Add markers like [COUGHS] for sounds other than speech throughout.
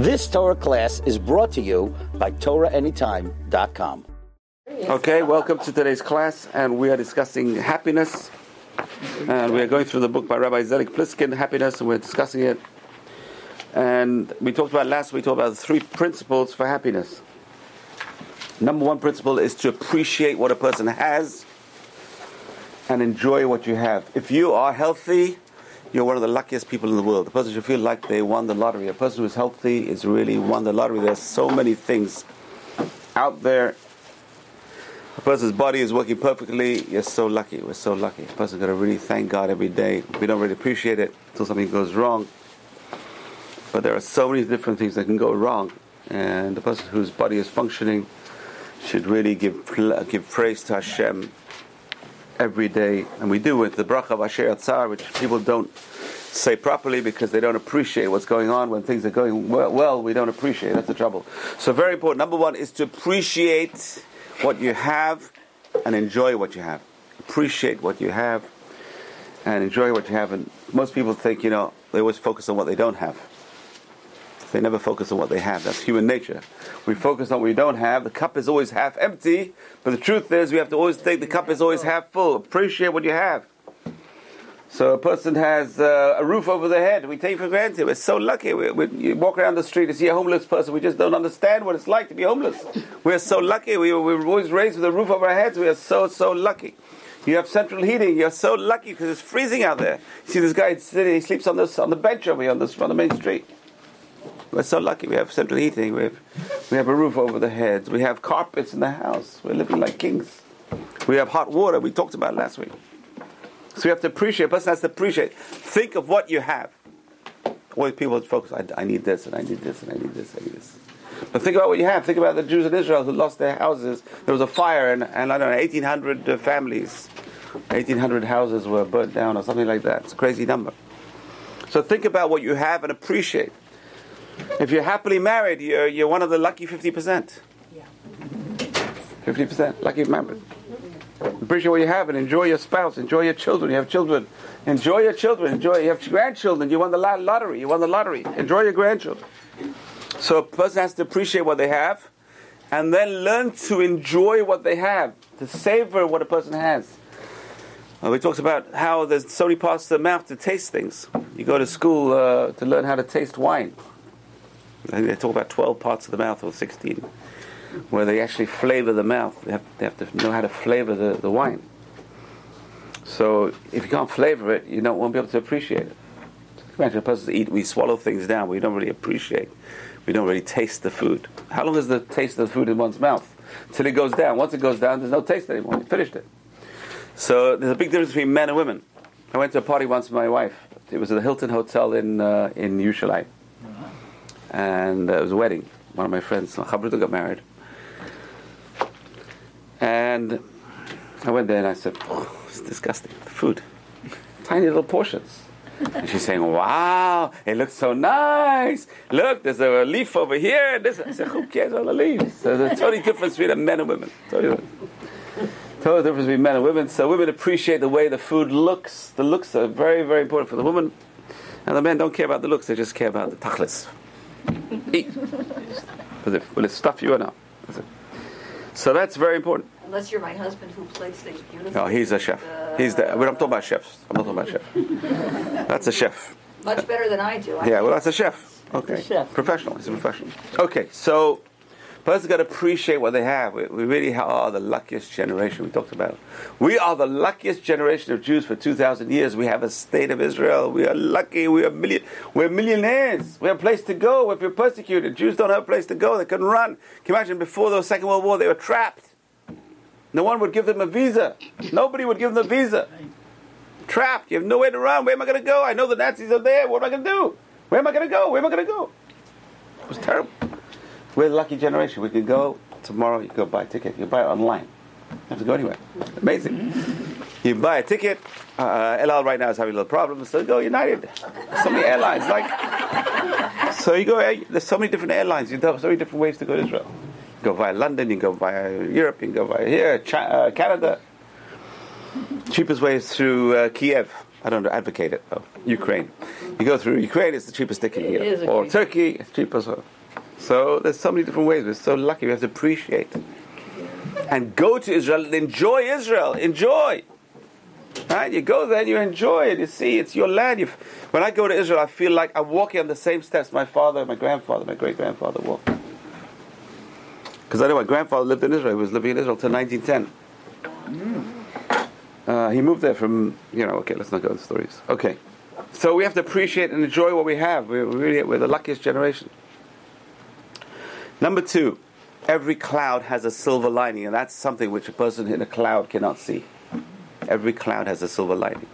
This Torah class is brought to you by TorahAnytime.com. Okay, welcome to today's class, and we are discussing happiness. And we are going through the book by Rabbi Zelig Pliskin, Happiness, and we're discussing it. And we talked about last week, we talked about three principles for happiness. Number one principle is to appreciate what a person has and enjoy what you have. If you are healthy, you're one of the luckiest people in the world. The person should feel like they won the lottery. A person who's healthy is really won the lottery. There's so many things out there. A person's body is working perfectly. You're so lucky. We're so lucky. A person's got to really thank God every day. We don't really appreciate it until something goes wrong. But there are so many different things that can go wrong. And the person whose body is functioning should really give, give praise to Hashem every day, and we do with the bracha of Asher Yatzar, which people don't say properly because they don't appreciate what's going on when things are going well, well. We don't appreciate. That's the trouble. So very important. Number one is to appreciate what you have and enjoy what you have. Appreciate what you have and enjoy what you have. And most people think, you know, they always focus on what they don't have. They never focus on what they have. That's human nature. We focus on what we don't have. The cup is always half empty, but the truth is we have to always think the cup is always half full. Appreciate what you have. So a person has uh, a roof over their head. We take for granted. We're so lucky. We, we, you walk around the street and see a homeless person. We just don't understand what it's like to be homeless. We're so lucky. We, we were always raised with a roof over our heads. We are so, so lucky. You have central heating. You're so lucky because it's freezing out there. You see this guy sitting, he sleeps on, this, on the bench over here on, this, on the main street. We're so lucky. We have central heating. We have, we have a roof over the heads. We have carpets in the house. We're living like kings. We have hot water. We talked about last week. So you have to appreciate. A person has to appreciate. Think of what you have. Always people focus. I, I need this and I need this and I need this. I need this. But think about what you have. Think about the Jews in Israel who lost their houses. There was a fire, and, and I don't know, 1,800 uh, families, 1,800 houses were burnt down, or something like that. It's a crazy number. So think about what you have and appreciate. If you're happily married, you're, you're one of the lucky 50%. 50% lucky married. Appreciate what you have and enjoy your spouse, enjoy your children. You have children, enjoy your children. Enjoy. You have grandchildren. You won the lottery. You won the lottery. Enjoy your grandchildren. So a person has to appreciate what they have, and then learn to enjoy what they have, to savor what a person has. Uh, we talked about how there's so many parts of the mouth to taste things. You go to school uh, to learn how to taste wine. They talk about 12 parts of the mouth or 16, where they actually flavor the mouth. They have, they have to know how to flavor the, the wine. So if you can't flavor it, you don't won't be able to appreciate it. Imagine a person eat, we swallow things down, we don't really appreciate. We don't really taste the food. How long is the taste of the food in one's mouth? Till it goes down. Once it goes down, there's no taste anymore. You finished it. So there's a big difference between men and women. I went to a party once with my wife. It was at the Hilton Hotel in uh, in Yerushalayim and uh, it was a wedding. One of my friends, Chabruta, got married, and I went there and I said, oh, "It's disgusting. The food, [LAUGHS] tiny little portions." And she's saying, "Wow, it looks so nice. Look, there's a leaf over here." This, I said, "Who cares about the leaves?" There's a totally difference between men and women. Totally, totally difference between men and women. So women appreciate the way the food looks. The looks are very, very important for the woman, and the men don't care about the looks. They just care about the tachlis. Eat. As if, will it stuff you or not? So that's very important. Unless you're my husband who plates things beautifully. No, he's a chef. Uh, he's the. We're not talking about chefs. I'm not talking about chef. That's a chef. Much better than I do. I Yeah, well, that's a chef. Okay. chef. Professional. He's a professional. Okay, so person's got to appreciate what they have. We, we really are the luckiest generation. We talked about. We are the luckiest generation of Jews for two thousand years. We have a state of Israel. We are lucky. We are million. We're millionaires. We have a place to go if you're persecuted. Jews don't have a place to go. They can run. Can you imagine before the Second World War they were trapped. No one would give them a visa. Nobody would give them a visa. Trapped. You have nowhere to run. Where am I going to go? I know the Nazis are there. What am I going to do? Where am I going to go? Where am I going to go? It was terrible. We're the lucky generation. We can go tomorrow. You go buy a ticket. You buy it online. You have to go anywhere. Amazing. You buy a ticket. Uh, El Al right now is having a little problem. So go United. So many airlines. Like so, you go. There's so many different airlines. You have so many different ways to go to Israel. You go via London. You can go via Europe. You can go via here, Ch- uh, Canada. Cheapest way is through uh, Kiev. I don't advocate it though. Ukraine. You go through Ukraine, it's the cheapest ticket you It get. is a Or Turkey, it's cheap as well. So there's so many different ways. We're so lucky. We have to appreciate. And go to Israel and enjoy Israel. Enjoy. Right? You go there and you enjoy it. You see, it's your land. You, when I go to Israel, I feel like I'm walking on the same steps my father, my grandfather, my great grandfather walked. Because I know my grandfather lived in Israel. He was living in Israel till 1910. Uh, he moved there from, you know, okay, let's not go into stories. Okay. So we have to appreciate and enjoy what we have. We're, really, we're the luckiest generation. Number two, every cloud has a silver lining, and that's something which a person in a cloud cannot see. Every cloud has a silver lining.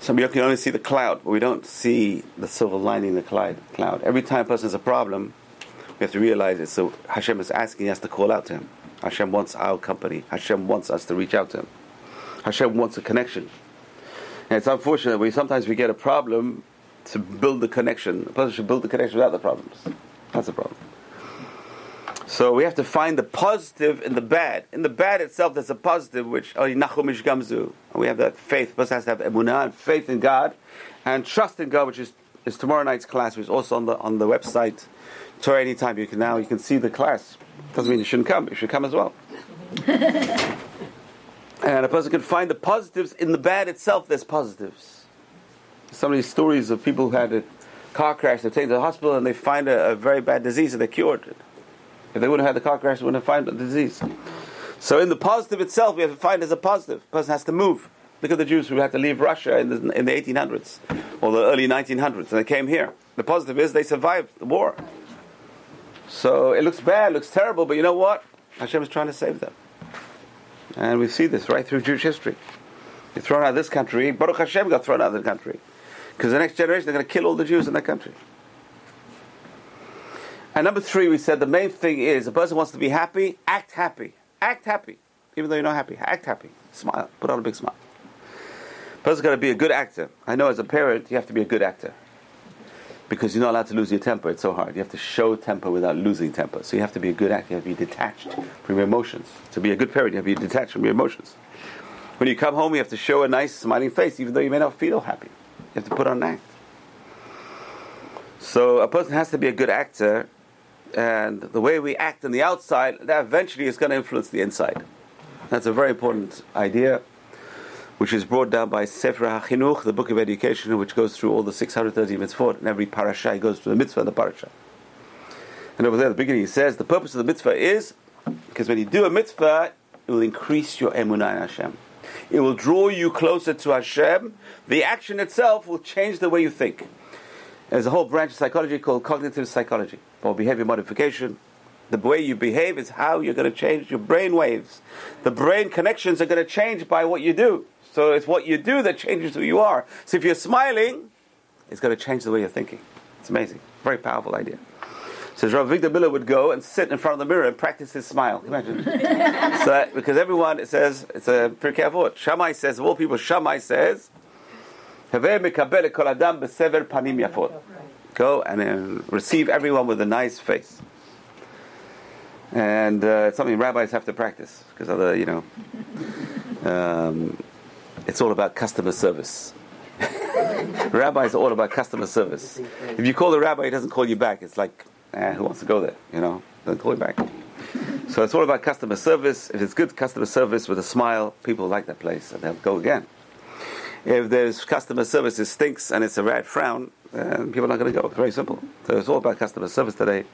Some you can only see the cloud, but we don't see the silver lining in the cloud. cloud. Every time a person has a problem, we have to realize it. So Hashem is asking us to call out to Him. Hashem wants our company. Hashem wants us to reach out to Him. Hashem wants a connection. And it's unfortunate we sometimes we get a problem to build the connection. A person should build the connection without the problems. That's the problem. So we have to find the positive in the bad. In the bad itself, there's a positive, which oh, Nachum Ish Gamzu. And we have that faith. Person has to have emunah and faith in God, and trust in God, which is, is tomorrow night's class, which is also on the on the website. Torah anytime you can now you can see the class. Doesn't mean you shouldn't come. You should come as well. [LAUGHS] and a person can find the positives in the bad itself. There's positives. So many stories of people who had a car crash. They're taken to the hospital and they find a, a very bad disease and they're cured. If they wouldn't have had the car crash, they wouldn't have found the disease. So in the positive itself, we have to find as a positive. Person has to move. Look at the Jews who had to leave Russia in the, in the 1800s or the early 1900s, and they came here. The positive is they survived the war. So it looks bad, looks terrible, but you know what? Hashem is trying to save them. And we see this right through Jewish history. You're thrown out of this country, Baruch Hashem got thrown out of the country. Because the next generation, they're going to kill all the Jews in that country. And number three, we said the main thing is a person wants to be happy, act happy. Act happy. Even though you're not happy, act happy. Smile. Put on a big smile. A Person's got to be a good actor. I know as a parent, you have to be a good actor. Because you're not allowed to lose your temper. It's so hard. You have to show temper without losing temper. So you have to be a good actor. You have to be detached from your emotions. To be a good parent, you have to be detached from your emotions. When you come home, you have to show a nice, smiling face, even though you may not feel happy. You have to put on an act. So a person has to be a good actor, and the way we act on the outside, that eventually is going to influence the inside. That's a very important idea, which is brought down by Sefer HaChinuch, the book of education, which goes through all the 630 mitzvot, and every parasha goes through the mitzvah of the parasha. And over there at the beginning, he says the purpose of the mitzvah is because when you do a mitzvah, it will increase your emunah in Hashem. It will draw you closer to Hashem. The action itself will change the way you think. There's a whole branch of psychology called cognitive psychology, or behavior modification. The way you behave is how you're going to change your brain waves. The brain connections are going to change by what you do. So it's what you do that changes who you are. So if you're smiling, it's going to change the way you're thinking. It's amazing. Very powerful idea. So Rav Avigdor Miller would go and sit in front of the mirror and practice his smile. Imagine. [LAUGHS] so that, because everyone, it says, it's a Pirkei Avot. Shammai says, of all people, Shammai says, "Haveh mekabel kol adam besever panim yafot." Go and uh, receive everyone with a nice face. And uh, it's something rabbis have to practice because other, you know, um, it's all about customer service. [LAUGHS] rabbis are all about customer service. If you call the rabbi, he doesn't call you back. It's like, eh, who wants to go there? You know, doesn't call you back. So it's all about customer service. If it's good customer service with a smile, people like that place and they'll go again. If there's customer service that stinks and it's a red frown, then people are not going to go. It's very simple. So it's all about customer service today.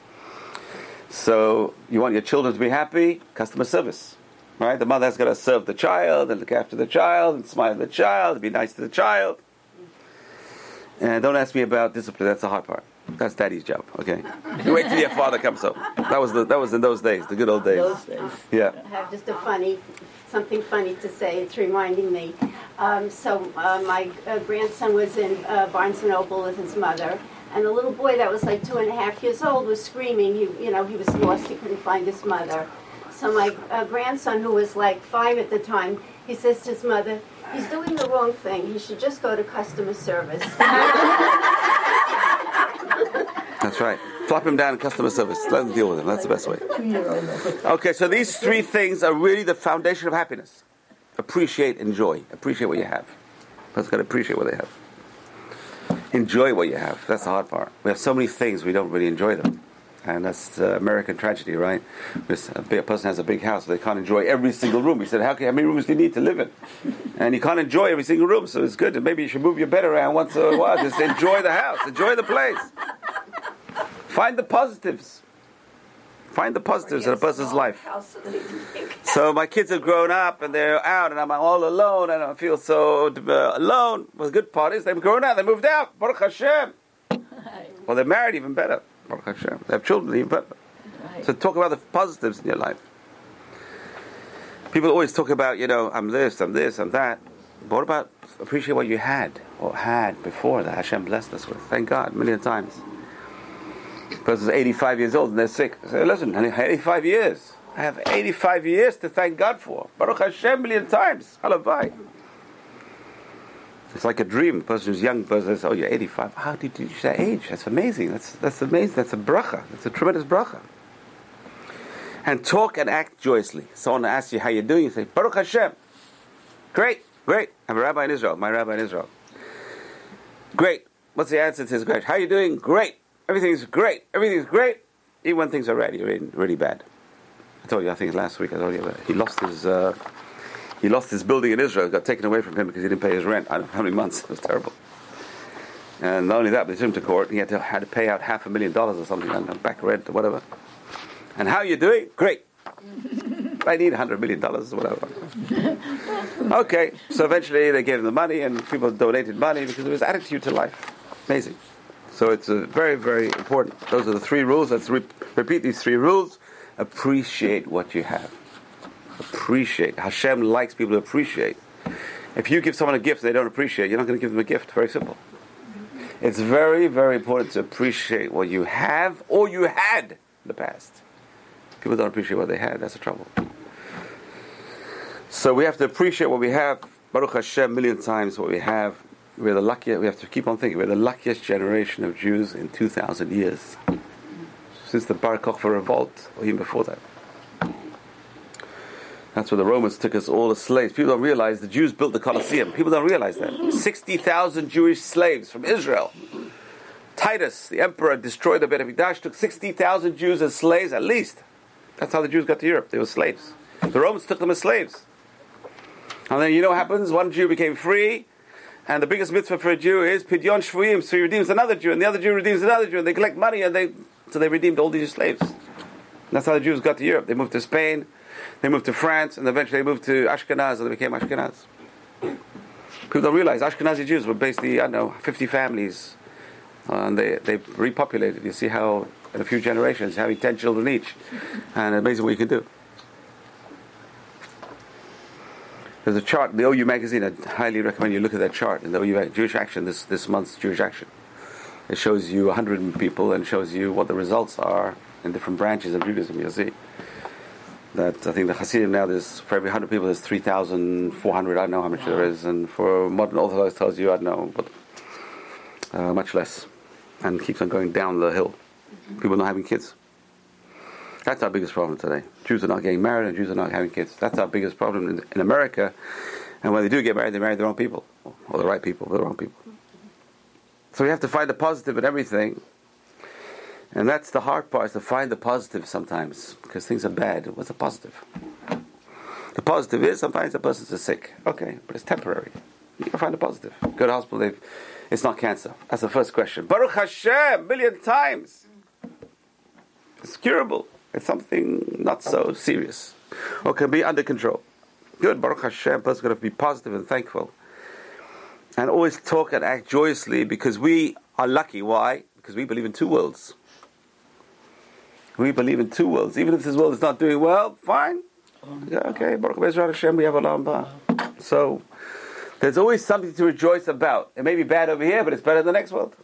So you want your children to be happy? Customer service. Right? The mother has got to serve the child and look after the child and smile at the child, and be nice to the child. And don't ask me about discipline, that's the hard part. That's daddy's job, okay? You wait till your father comes home. That was the, that was in those days, the good old days. Those days. Yeah. Have just a funny, something funny to say. It's reminding me. Um, so uh, my uh, grandson was in uh, Barnes and Noble with his mother, and a little boy that was like two and a half years old was screaming. He, you know, he was lost. He couldn't find his mother. So my uh, grandson, who was like five at the time, he says to his mother, "He's doing the wrong thing. He should just go to customer service." That's right. Flop him down in customer service. Let them deal with him. That's the best way. Okay, so these three things are really the foundation of happiness. Appreciate, enjoy. Appreciate what you have. Person's got to appreciate what they have. enjoy what you have. That's the hard part. We have so many things we don't really enjoy them. And that's the American tragedy, right? This, a person has a big house, they can't enjoy every single room. He said, how, can, how many rooms do you need to live in? And you can't enjoy every single room, so it's good. Maybe you should move your bed around once in a while. Just enjoy the house, enjoy the place. Find the positives. Find the positives in a person's life. So that he can make- So my kids have grown up and they're out, and I'm all alone, and I feel so uh, alone. Well, the good part is they've grown out, they moved out. Baruch Hashem. Well, they're married, even better. Baruch Hashem. They have children, even better. Right. So talk about the positives in your life. People always talk about, you know, I'm this, I'm this, I'm that. But what about appreciate what you had or had before that Hashem blessed us with? Thank God, a million times. Person's 85 years old and they're sick. Say, listen, I have 85 years. I have 85 years to thank God for. Baruch Hashem, a million times. Halavai. It's like a dream. The person who's young, person says, "Oh, you're 85. How did you reach that age? That's amazing. That's that's amazing. That's a bracha. That's a tremendous bracha." And talk and act joyously. Someone asks you how you're doing, you say, "Baruch Hashem." Great, great. I'm a rabbi in Israel. My rabbi in Israel. Great. What's the answer to his question? How are you doing? Great. Everything's great. Everything's great. Even when things are really, really, really bad. I told you. I think last week I told you about. He lost his. Uh, he lost his building in Israel. Got taken away from him because he didn't pay his rent. I don't know how many months. [LAUGHS] It was terrible. And not only that, but they took him to court. He had to had to pay out half a million dollars or something, I back rent or whatever. And how are you doing? Great. I need a hundred million dollars or whatever. [LAUGHS] okay, so eventually they gave him the money, and people donated money because of his attitude to life. Amazing. So it's very, very important. Those are the three rules. Let's re- repeat these three rules. Appreciate what you have appreciate. Hashem likes people to appreciate. If you give someone a gift they don't appreciate, you're not going to give them a gift. Very simple. It's very, very important to appreciate what you have or you had in the past. People don't appreciate what they had. That's the trouble. So we have to appreciate what we have. Baruch Hashem, million times what we have. We're the luckiest. We have to keep on thinking. We're the luckiest generation of Jews in 2,000 years, since the Bar Kokhba revolt, or even before that. That's where the Romans took us all as slaves. People don't realize the Jews built the Colosseum. People don't realize that. 60,000 Jewish slaves from Israel. Titus, the emperor, destroyed the Beit HaMikdash, took 60,000 Jews as slaves at least. That's how the Jews got to Europe. They were slaves. The Romans took them as slaves. And then you know what happens? One Jew became free, and the biggest mitzvah for a Jew is Pidyon Shvuyim, so he redeems another Jew, and the other Jew redeems another Jew, and they collect money, and they so they redeemed all these slaves. And that's how the Jews got to Europe. They moved to Spain, they moved to France, and eventually they moved to Ashkenaz, and they became Ashkenaz. People don't realize Ashkenazi Jews were basically, I don't know, 50 families, uh, and they, they repopulated. You see how, in a few generations, having 10 children each, and amazing what you can do. There's a chart in the OU magazine. I highly recommend you look at that chart in the OU Jewish Action, this, this month's Jewish Action. It shows you 100 people and shows you what the results are in different branches of Judaism. You'll see that I think the Hasidim now there's for every 100 people there's 3,400. I don't know how much there is, and for modern Orthodox tells you I don't know, but uh, much less, and keeps on going down the hill. People not having kids. That's our biggest problem today. Jews are not getting married, and Jews are not having kids. That's our biggest problem in, in America. And when they do get married, they marry the wrong people, or the right people, or the wrong people. So we have to find the positive in everything. And that's the hard part, is to find the positive sometimes, because things are bad. What's the positive? The positive is sometimes the person's sick. Okay, but it's temporary. You can find a positive. Go to hospital, it's not cancer. That's the first question. Baruch Hashem, million times. It's curable. It's something not so serious. Or can be under control. Good, Baruch Hashem, person's going to be positive and thankful. And always talk and act joyously because we are lucky. Why? Because we believe in two worlds. We believe in two worlds. Even if this world is not doing well, fine. Yeah, okay, Baruch Hashem, we have Olam Haba. So, there's always something to rejoice about. It may be bad over here, but it's better than the next world.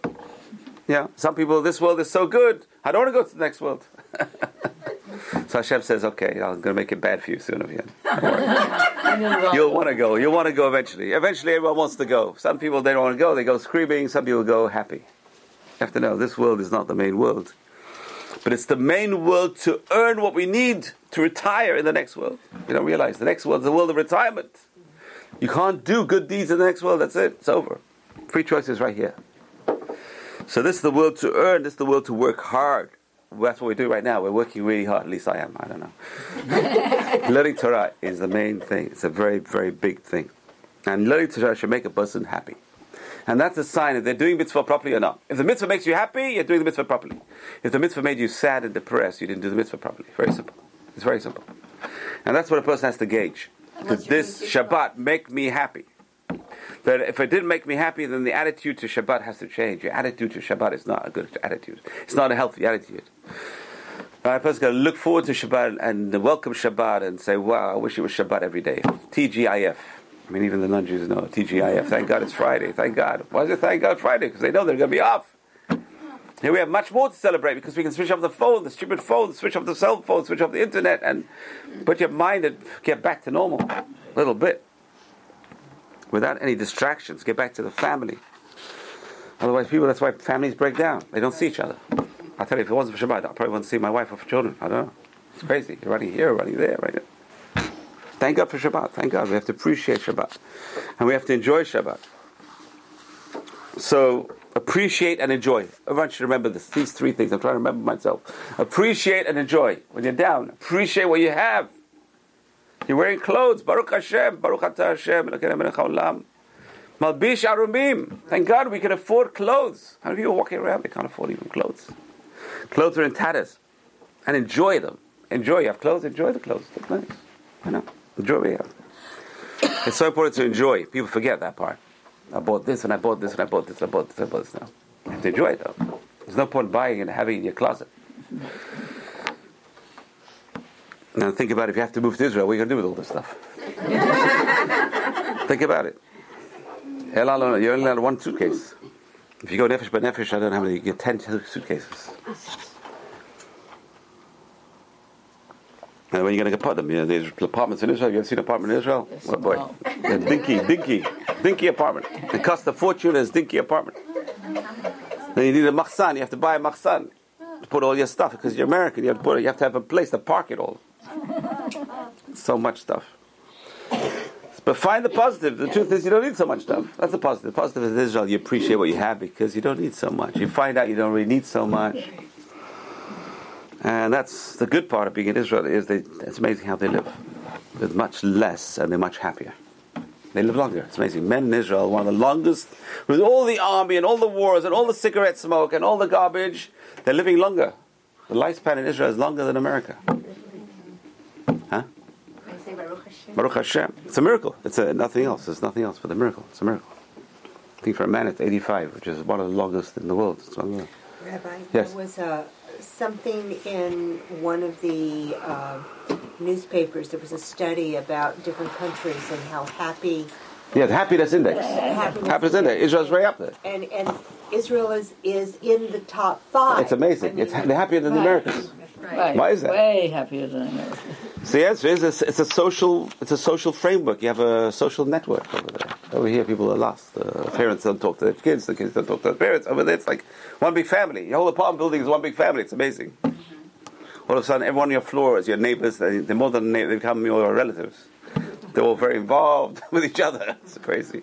Yeah, some people, this world is so good, I don't want to go to the next world. [LAUGHS] so Hashem says, okay, I'm going to make it bad for you or later. [LAUGHS] You'll want to go. You'll want to go eventually. Eventually, everyone wants to go. Some people, they don't want to go. They go screaming. Some people go happy. You have to know, this world is not the main world. But it's the main world to earn what we need to retire in the next world. You don't realize the next world is the world of retirement. You can't do good deeds in the next world. That's it. It's over. Free choice is right here. So this is the world to earn. This is the world to work hard. That's what we do right now. We're working really hard. At least I am. I don't know. [LAUGHS] learning Torah is the main thing. It's a very, very big thing. And learning Torah should make a person happy. And that's a sign if they're doing mitzvah properly or not. If the mitzvah makes you happy, you're doing the mitzvah properly. If the mitzvah made you sad and depressed, you didn't do the mitzvah properly. Very simple. It's very simple. And that's what a person has to gauge. Did this. Shabbat make me happy? That if it didn't make me happy, then the attitude to Shabbat has to change. Your attitude to Shabbat is not a good attitude. It's not a healthy attitude. A person's to look forward to Shabbat and welcome Shabbat and say, wow, I wish it was Shabbat every day. TGIF. I mean, even the non-Jews know TGIF. Thank God it's Friday. Thank God. Why is it thank God Friday? Because they know they're going to be off. Here we have much more to celebrate because we can switch off the phone, the stupid phone, switch off the cell phone, switch off the internet, and put your mind and get back to normal a little bit without any distractions. Get back to the family. Otherwise, people, that's why families break down. They don't see each other. I tell you, if it wasn't for Shabbat, I probably wouldn't see my wife or for children. I don't know. It's crazy. You're running here, running there, right there. Thank God for Shabbat. Thank God. We have to appreciate Shabbat. And we have to enjoy Shabbat. So, appreciate and enjoy. Everyone should remember this. These three things. I'm trying to remember myself. Appreciate and enjoy. When you're down, appreciate what you have. You're wearing clothes. Baruch Hashem. Baruch Atah Hashem. Malbish arumim. Thank God we can afford clothes. How many people walking around? They can't afford even clothes. Clothes are in tatters. And enjoy them. Enjoy. You have clothes, enjoy the clothes. Look nice. You know, enjoy what. It's so important to enjoy. People forget that part. I bought this and I bought this and I bought this and I bought this and I bought this now. You have to enjoy it though. There's no point buying and having it in your closet. Now think about it. if you have to move to Israel, what are you going to do with all this stuff? [LAUGHS] think about it. Hell, I don't know. You're only allowed one suitcase. If you go Nefesh B'Nefesh, I don't know how many. You get ten suitcases. And when are you going to put them? You know, there's apartments in Israel. You ever seen an apartment in Israel? Yes, What boy? no. A dinky, dinky, dinky apartment. It costs a fortune. It's dinky apartment. Then you need a machsan. You have to buy a machsan to put all your stuff because you're American. You have to put it. You have to have a place to park it all. So much stuff. But find the positive. The truth is, you don't need so much stuff. That's the positive. The positive is Israel. You appreciate what you have because you don't need so much. You find out you don't really need so much. And that's the good part of being in Israel is they, it's amazing how they live. With much less and they're much happier. They live longer. It's amazing. Men in Israel, one of the longest, with all the army and all the wars and all the cigarette smoke and all the garbage, they're living longer. The lifespan in Israel is longer than America. Huh? They say Baruch Hashem. It's a miracle. It's a, nothing else. There's nothing else but a miracle. It's a miracle. I think for a man it's 85, which is one of the longest in the world. It's Rabbi, Yes. there was uh, something in one of the uh, newspapers. There was a study about different countries and how happy Yeah, the happiness index. happiness, Happiness index. Israel's right up there. and and Israel is is in the top five. It's amazing. I It's, mean, they're happier than the Americans. Right. Why is that? Way happier than America. So the answer is it's, it's a social it's a social framework. You have a social network over there. Over here, people are lost. The parents don't talk to their kids. The kids don't talk to their parents. Over there, it's like one big family. Your whole apartment building is one big family. It's amazing. Mm-hmm. All of a sudden, everyone on your floor is your neighbors. They- They're more than na- they become your relatives. They're all very involved [LAUGHS] with each other. It's crazy.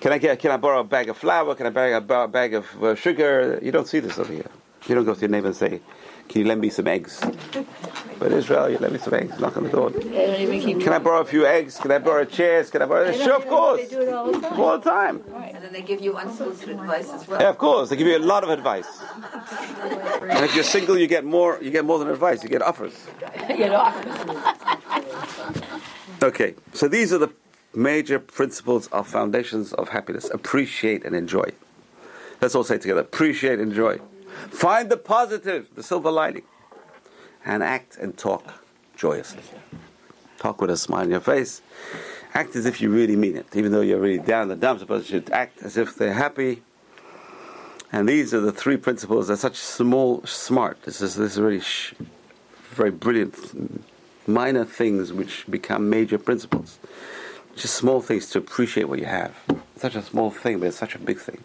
Can I get? Can I borrow a bag of flour? Can I borrow a bag of uh, sugar? You don't see this over here. You don't go to your neighbor and say, "Can you lend me some eggs?" [LAUGHS] But Israel, you lend me some eggs. Knock on the door. They don't even keep. Can I borrow a few eggs? Can I borrow chairs? Can I borrow this? Sure, of course. They do it all the time. All the time. And then they give you unsolicited advice as well. Yeah, of course. They give you a lot of advice. [LAUGHS] And if you're single, you get more. You get more than advice. You get offers. you Get off. Okay, so these are the major principles of foundations of happiness. Appreciate and enjoy. Let's all say together. Appreciate, enjoy. Find the positive, the silver lining, and act and talk joyously. Talk with a smile on your face. Act as if you really mean it, even though you're really down the dumps. But you should act as if they're happy. And these are the three principles. They're such small, smart. This is this is really sh- very brilliant, minor things which become major principles. Just small things to appreciate what you have. Such a small thing, but it's such a big thing.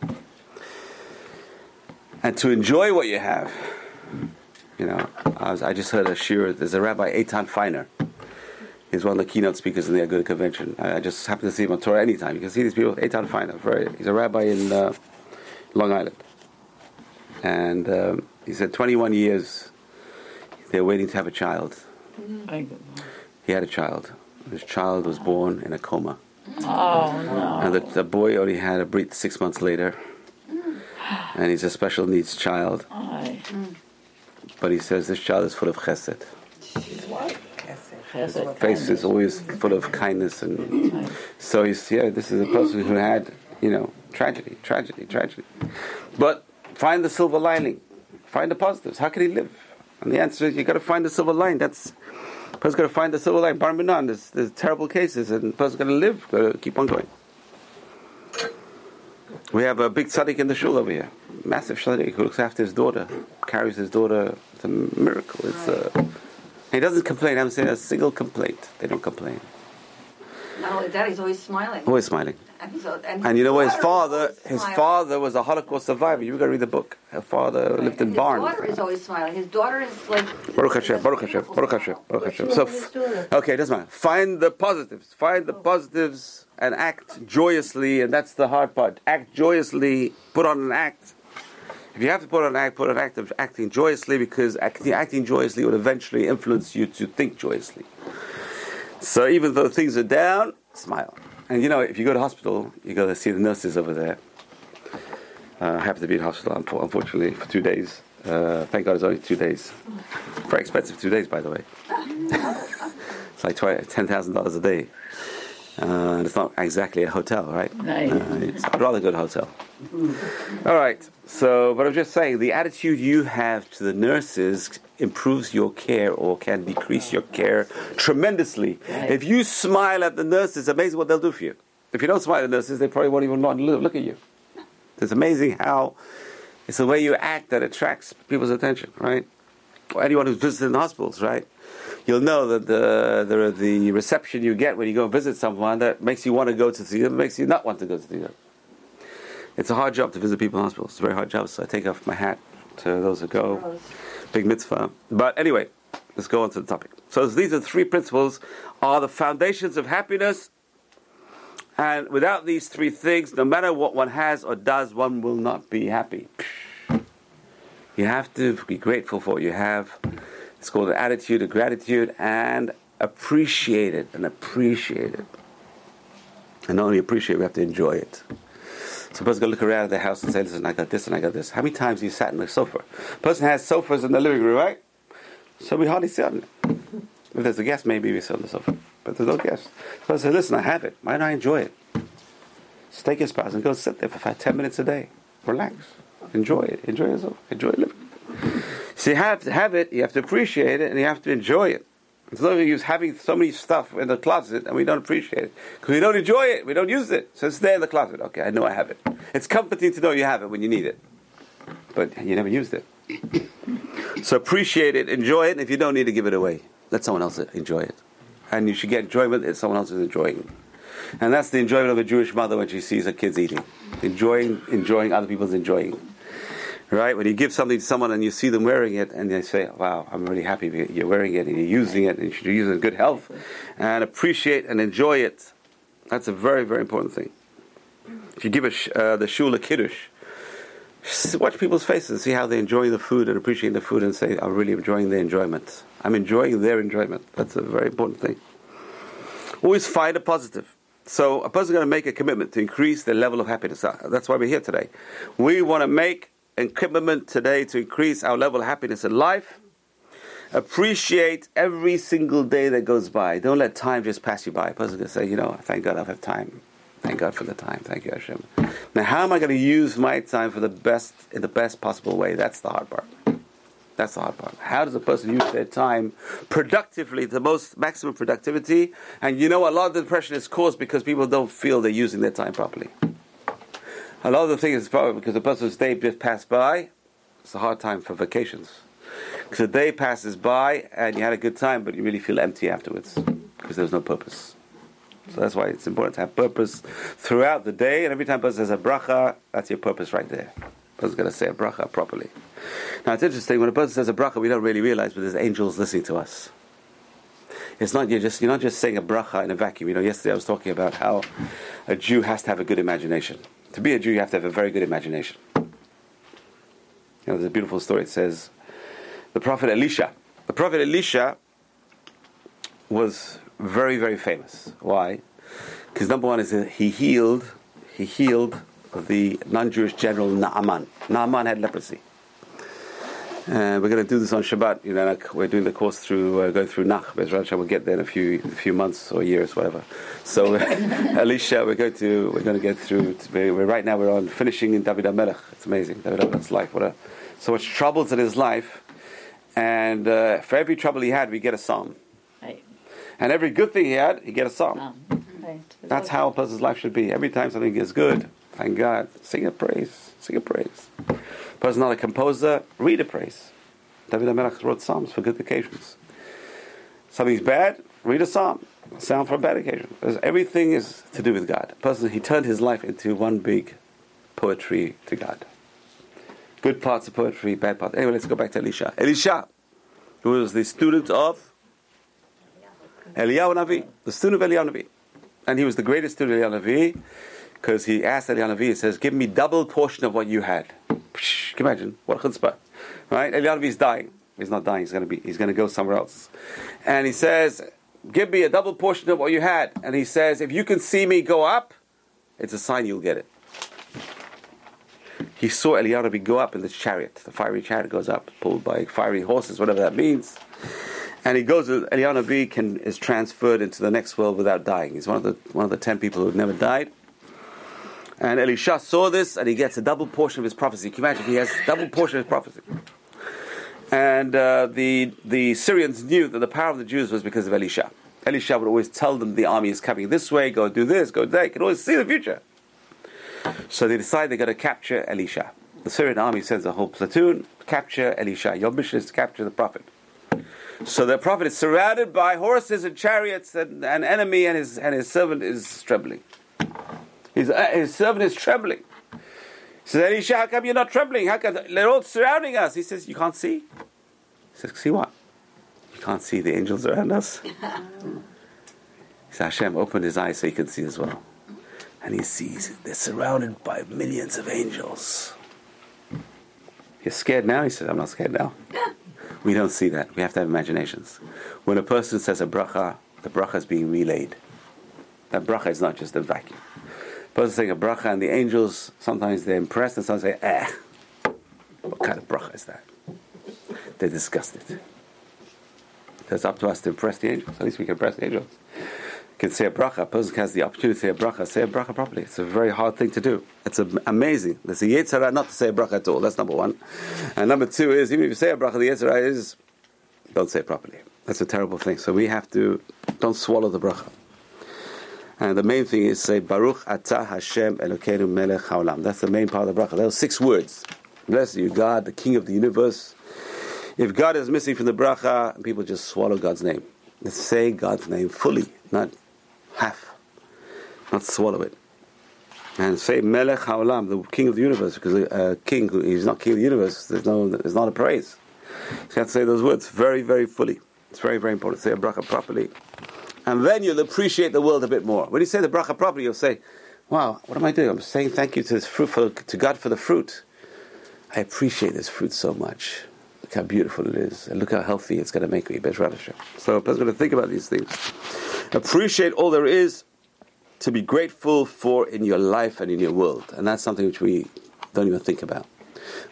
And to enjoy what you have. You know, I, was, I just heard a shiur. There's a Rabbi Eitan Feiner. He's one of the keynote speakers in the Aguda convention. I, I just happen to see him on Torah anytime. You can see these people. Eitan Feiner. Very, he's a rabbi in uh, Long Island. and um, he said 21 years they're waiting to have a child. Mm-hmm. Thank you. He had a child. His child was born in a coma, Oh, no. and the, the boy only had a breath six months later. And he's a special needs child, Aye. Mm. but he says this child is full of chesed. Yes, it Face is always full of kindness, and so he's yeah. This is a person who had you know tragedy, tragedy, tragedy. But find the silver lining, find the positives. How can he live? And the answer is you got to find the silver line. That's person's got to find the silver line. Bar Minan, there's, there's terrible cases, and the person's got to live, got to keep on going. We have a big tzaddik in the shul over here, massive tzaddik who looks after his daughter, carries his daughter. It's a miracle. It's a, he doesn't complain. I haven't seen a single complaint. They don't complain. Not only that, he's always smiling. Always smiling. And, he's, and, And you know what? His father, his smiling. father was a Holocaust survivor. You've got to read the book. Her father lived in His barns. daughter is always smiling. His daughter is like. Baruch Hashem, Baruch Hashem, Baruch Hashem. Baruch Hashem. So, okay, it doesn't matter. Find the positives. Find the positives and act joyously, and that's the hard part. Act joyously. Put on an act. If you have to put on an act, put on an act of acting joyously, because acting, acting joyously will eventually influence you to think joyously. So even though things are down, smile. And you know, if you go to hospital, you go to see the nurses over there. Uh, I happen to be in hospital, unfortunately, for two days. Uh, thank God it's only two days. Very expensive two days, by the way. it's like twi- $10,000 a day. Uh, and it's not exactly a hotel, right? Nice. Uh, it's, I'd rather go to a hotel. All right. So, but I'm just saying, the attitude you have to the nurses improves your care or can decrease your care tremendously. If you smile at the nurses, it's amazing what they'll do for you. If you don't smile at the nurses, they probably won't even want to look look at you. It's amazing how it's the way you act that attracts people's attention, right? Or anyone who's visited in hospitals, right? You'll know that the, the the reception you get when you go visit someone that makes you want to go to see them, makes you not want to go to see them. It's a hard job to visit people in hospitals. It's a very hard job, so I take off my hat to those who go. Big mitzvah. But anyway, let's go on to the topic. So these are three principles are the foundations of happiness. And without these three things, no matter what one has or does, one will not be happy. You have to be grateful for what you have. It's called an attitude of gratitude and appreciate it and appreciate it. And not only appreciate it, we have to enjoy it. So going to look around the house and say, listen, I got this and I got this. How many times have you sat in the sofa? A person has sofas in the living room, right? So we hardly sit on it. If there's a guest, maybe we sit on the sofa. But there's no guest. The person says, listen, I have it. Why don't I enjoy it? Take your spouse and go sit there for five, ten minutes a day. Relax. Enjoy it. Enjoy yourself. Enjoy living. So you have to have it, you have to appreciate it, and you have to enjoy it. It's not use having so many stuff in the closet and we don't appreciate it. Because we don't enjoy it, we don't use it. So it's there in the closet. Okay, I know I have it. It's comforting to know you have it when you need it. But you never used it. so appreciate it, enjoy it, and if you don't need to give it away, let someone else enjoy it. And you should get enjoyment if someone else is enjoying it. And that's the enjoyment of a Jewish mother when she sees her kids eating. Enjoying enjoying other people's enjoying. Right? When you give something to someone and you see them wearing it and they say, Wow, I'm really happy you're wearing it and you're using it and you should use it in good health and appreciate and enjoy it. That's a very, very important thing. If you give a uh, the shul a kiddush, watch people's faces and see how they enjoy the food and appreciate the food and say, I'm really enjoying their enjoyment. I'm enjoying their enjoyment. That's a very important thing. Always find a positive. So a person's going to make a commitment to increase their level of happiness. Uh, That's why we're here today. We want to make a commitment today to increase our level of happiness in life. Appreciate every single day that goes by. Don't let time just pass you by. A person's going to say, you know, thank God I have time. Thank God for the time. Thank you, Hashem. Now, how am I going to use my time for the best in the best possible way? That's the hard part. That's the hard part. How does a person use their time productively, the most maximum productivity? And you know, a lot of depression is caused because people don't feel they're using their time properly. A lot of the things is probably because a person's day just passed by. It's a hard time for vacations. Because the day passes by and you had a good time, but you really feel empty afterwards because there's no purpose. So that's why it's important to have purpose throughout the day. And every time a person says a bracha, that's your purpose right there. A person's going to say a bracha properly. Now it's interesting when a person says a bracha, we don't really realize, but there's angels listening to us. It's not you're just you're not just saying a bracha in a vacuum. You know, yesterday I was talking about how a Jew has to have a good imagination. To be a Jew, you have to have a very good imagination. You know, there's a beautiful story. It says the prophet Elisha. The prophet Elisha was very, very famous. Why? Because number one is he healed, he healed the non-Jewish general Naaman. Naaman had leprosy. And we're going to do this on Shabbat. You know, like we're doing the course through uh, going through Nach. Bezrat we'll get there in a few a few months or years, whatever. So, [LAUGHS] Elisha, we're going to we're going to get through. We're, we're right now we're on finishing in David HaMelech. It's amazing. David HaMelech's life. What a so much troubles in his life, and uh, for every trouble he had, we get a psalm. Right. And every good thing he had, he get a psalm. Um, right. That's how a person's life should be. Every time something is good, thank God. Sing a praise. Sing a praise. Person not a composer, read a praise. David HaMelech wrote psalms for good occasions. Something's bad, read a psalm. Psalm for a bad occasion. Because everything is to do with God. Person, he turned his life into one big poetry to God. Good parts of poetry, bad parts. Anyway, let's go back to Elisha. Elisha, who was the student of Eliyahu Navi, the student of Eliyahu Navi. And he was the greatest student of Eliyahu Navi because he asked Eliyahu Navi, he says, Give me double portion of what you had. Psh, can you imagine? What a chutzpah. Right? Eliyahu is dying. He's not dying, he's going to be, he's going to go somewhere else. And he says, Give me a double portion of what you had. And he says, If you can see me go up, it's a sign you'll get it. He saw Eliyahu go up in the chariot. The fiery chariot goes up, pulled by fiery horses, whatever that means. And he goes. Eliyahu can is transferred into the next world without dying. He's one of the one of the ten people who have never died. And Elisha saw this, and he gets a double portion of his prophecy. Can you imagine? He has double portion of his prophecy. And uh, the the Syrians knew that the power of the Jews was because of Elisha. Elisha would always tell them the army is coming this way. Go do this. Go there. You can always see the future. So they decide they're going to capture Elisha. The Syrian army sends a whole platoon capture Elisha. Your mission is to capture the prophet. So the prophet is surrounded by horses and chariots and an enemy, and his, and his servant is trembling. His, uh, his servant is trembling. He says, Elisha, how come you're not trembling? How come they're all surrounding us? He says, You can't see? He says, See what? You can't see the angels around us? he says, Hashem opened his eyes so he can see as well. And he sees they're surrounded by millions of angels. You're scared now? He says, I'm not scared now. We don't see that. We have to have imaginations. When a person says a bracha, the bracha is being relayed. That bracha is not just a vacuum. Person saying a bracha, and the angels sometimes they're impressed, and some say, "Eh, what kind of bracha is that?" They're disgusted. It's up to us to impress the angels. At least we can impress the angels. Can say a bracha. A person has the opportunity to say a bracha. Say a bracha properly. It's a very hard thing to do. It's amazing. There's a yetzer hara not to say a bracha at all. That's number one. And number two is even if you say a bracha, the yetzer hara is don't say it properly. That's a terrible thing. So we have to don't swallow the bracha. And the main thing is say Baruch Atah Hashem Elokeinu Melech Haolam. That's the main part of the bracha. Those six words. Bless you, God, the King of the universe. If God is missing from the bracha, people just swallow God's name. Say God's name fully, not half, not swallow it. And say Melech Haolam, the King of the universe, because a king who is not King of the universe, there's no, there's not a praise. So you have to say those words very, very fully. It's very, very important. Say a bracha properly. And then you'll appreciate the world a bit more. When you say the bracha properly, you'll say, wow, what am I doing? I'm saying thank you to this fruit, for, to God for the fruit. I appreciate this fruit so much. Look how beautiful it is. And look how healthy it's going to make me. Bezrat Hashem. So a person's going to think about these things. Appreciate all there is to be grateful for in your life and in your world. And that's something which we don't even think about.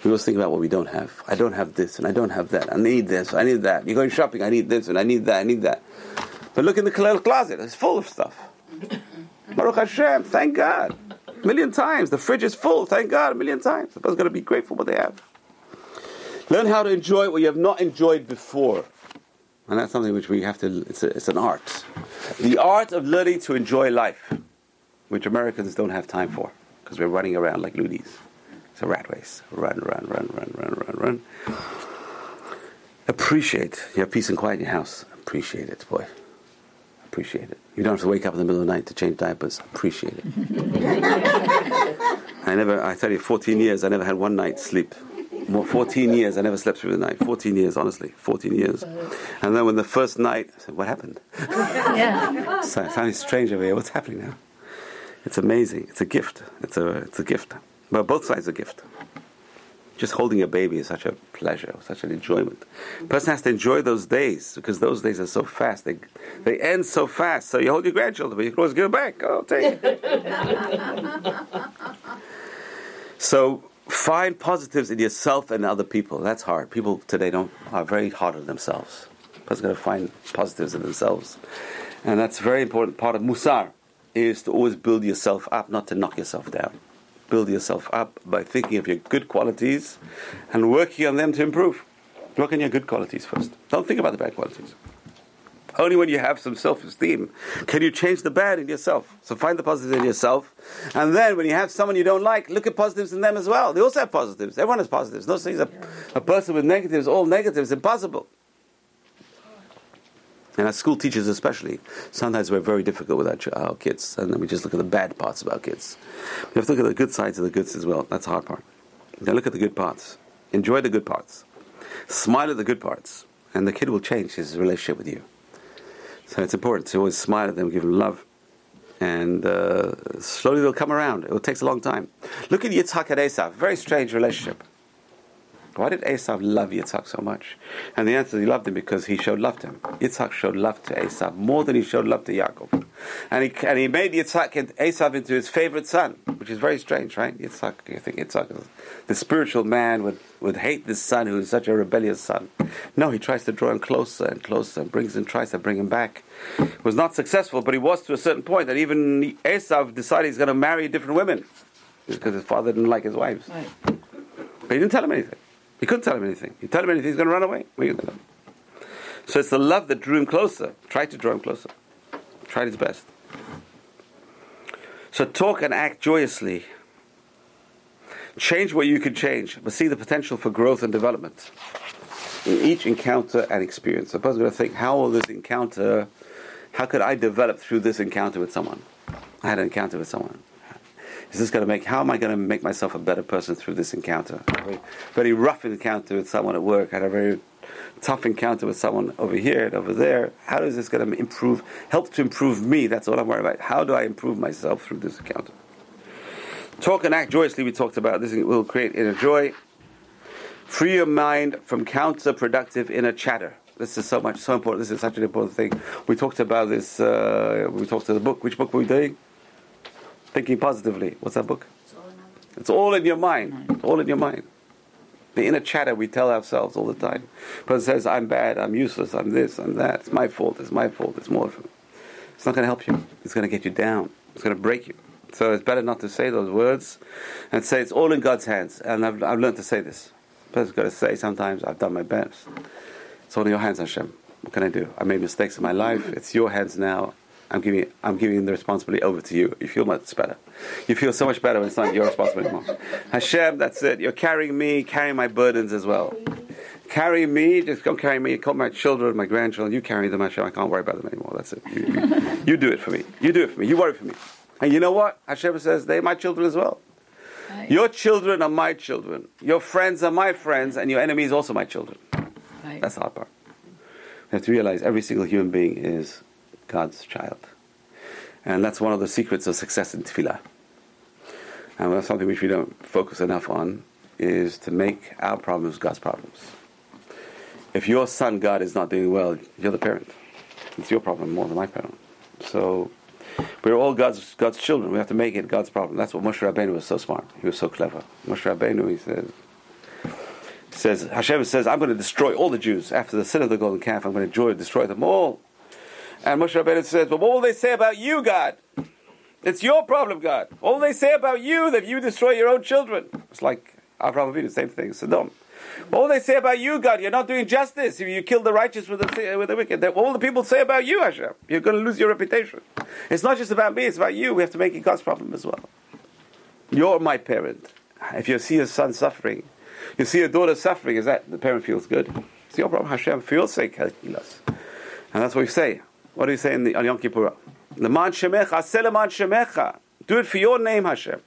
We always think about what we don't have. I don't have this and I don't have that. I need this, I need that. You're going shopping, I need this and I need that, I need that. But look in the closet, it's full of stuff. [COUGHS] Baruch Hashem, thank God. A million times. The fridge is full, thank God, a million times. The person's going to be grateful what they have. Learn how to enjoy what you have not enjoyed before. And that's something which we have to, it's, a, it's an art. The art of learning to enjoy life, which Americans don't have time for, because we're running around like loonies. It's a rat race. Run, run, run, run, run, run, run. Appreciate. You have peace and quiet in your house. Appreciate it, boy. Appreciate it. You don't have to wake up in the middle of the night to change diapers. Appreciate it. [LAUGHS] I never, I tell you, 14 years, I never had one night's sleep. More, 14 years, I never slept through the night. 14 years, honestly. 14 years. And then when the first night, I said, What happened? [LAUGHS] Yeah. So- Something strange over here. What's happening now? It's amazing. It's a gift. It's a, it's a gift. But both sides are a gift. Just holding a baby is such a pleasure, such an enjoyment. A person has to enjoy those days because those days are so fast. They, they end so fast. So you hold your grandchildren, but you can always give it back. Oh, take it. [LAUGHS] so find positives in yourself and other people. That's hard. People today don't are very hard on themselves. Person's got to find positives in themselves, and that's a very important part of musar. Is to always build yourself up, not to knock yourself down. Build yourself up by thinking of your good qualities and working on them to improve. Work on your good qualities first. Don't think about the bad qualities. Only when you have some self esteem can you change the bad in yourself. So find the positives in yourself. And then when you have someone you don't like, look at positives in them as well. They also have positives. Everyone has positives. No such thing as a, a person with negatives, all negatives, impossible. And as school teachers, especially, sometimes we're very difficult with our, ch- our kids, and then we just look at the bad parts of our kids. We have to look at the good sides of the goods as well. That's the hard part. Now look at the good parts. Enjoy the good parts. Smile at the good parts, and the kid will change his relationship with you. So it's important to always smile at them, give them love, and uh, slowly they'll come around. It takes a long time. Look at Yitzhak and Esav. Very strange relationship. Why did Esav love Yitzhak so much? And the answer is he loved him because he showed love to him. Yitzhak showed love to Esav more than he showed love to Yaakov. And he, and he made Yitzhak and Esav into his favorite son, which is very strange, right? Yitzhak, you think Yitzhak is the spiritual man would, would hate this son who is such a rebellious son. No, he tries to draw him closer and closer and brings him, tries to bring him back. It Was not successful, but he was to a certain point that even Esav decided he's going to marry different women because his father didn't like his wives. Right. But he didn't tell him anything. He couldn't tell him anything. You tell him anything, he's going to run away. So it's the love that drew him closer. Tried to draw him closer. Tried his best. So talk and act joyously. Change what you can change, but see the potential for growth and development in each encounter and experience. The person's going to think, how will this encounter, how could I develop through this encounter with someone? I had an encounter with someone. Is this going to make, how am I going to make myself a better person through this encounter? Very, very rough encounter with someone at work. I had a very tough encounter with someone over here and over there. How is this going to improve, help to improve me? That's what I'm worried about. How do I improve myself through this encounter? Talk and act joyously, we talked about. This will create inner joy. Free your mind from counterproductive inner chatter. This is so much, so important. This is such an important thing. We talked about this, uh, we talked to the book. Which book were we doing? Thinking positively. What's that book? It's all in your mind. It's all in your mind. The inner chatter we tell ourselves all the time. Person says, I'm bad, I'm useless, I'm this, I'm that. It's my fault, it's my fault, it's more. It's not going to help you. It's going to get you down. It's going to break you. So it's better not to say those words and say it's all in God's hands. And I've, I've learned to say this. Person's got to say sometimes, I've done my best. It's all in your hands, Hashem. What can I do? I made mistakes in my life. It's your hands now. I'm giving, I'm giving the responsibility over to you. You feel much better. You feel so much better when it's not your responsibility anymore. Hashem, that's it. You're carrying me, carrying my burdens as well. Carry me, just don't carry me. Call my children, my grandchildren. You carry them, Hashem. I can't worry about them anymore. That's it. You, you, you do it for me. You do it for me. You worry for me. And you know what? Hashem says, they're my children as well. Right. Your children are my children. Your friends are my friends, and your enemies also my children. Right. That's the hard part. We have to realize every single human being is God's child. And that's one of the secrets of success in tefillah. And that's something which we don't focus enough on, is to make our problems God's problems. If your son, God, is not doing well, you're the parent. It's your problem more than my problem. So we're all God's, God's children. We have to make it God's problem. That's what Moshe Rabbeinu was so smart. He was so clever. Moshe Rabbeinu, he says, says Hashem says, I'm going to destroy all the Jews after the sin of the golden calf. I'm going to destroy, destroy them all. And Moshe Rabbeinu says, Well, what will they say about you, God? It's your problem, God. Will they say about you that you destroy your own children? It's like Avraham Avinu, same thing. What will they say about you, God? You're not doing justice. If you kill the righteous with the, with the wicked, will the people say about you, Hashem? You're going to lose your reputation. It's not just about me, it's about you. We have to make it God's problem as well. You're my parent. If you see a son suffering, you see a daughter suffering, is that the parent feels good? It's your problem, Hashem. For your sake. And that's what we say. What do you say in the, on Yom Kippur? Leman shemecha, aseh leman shemecha. Do it for your name, Hashem.